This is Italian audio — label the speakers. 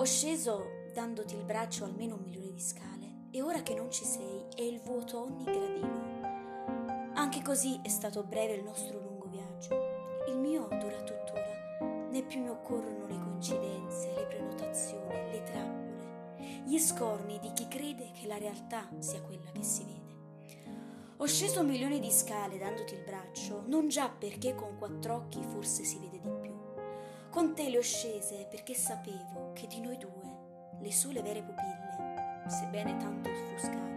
Speaker 1: Ho sceso dandoti il braccio almeno un milione di scale e ora che non ci sei è il vuoto ogni gradino. Anche così è stato breve il nostro lungo viaggio. Il mio dura tuttora, né più mi occorrono le coincidenze, le prenotazioni, le trappole, gli scorni di chi crede che la realtà sia quella che si vede. Ho sceso un milione di scale dandoti il braccio, non già perché con quattro occhi forse si vede di più. Con te le ho scese perché sapevo che di noi due, le sole vere pupille, sebbene tanto offuscate,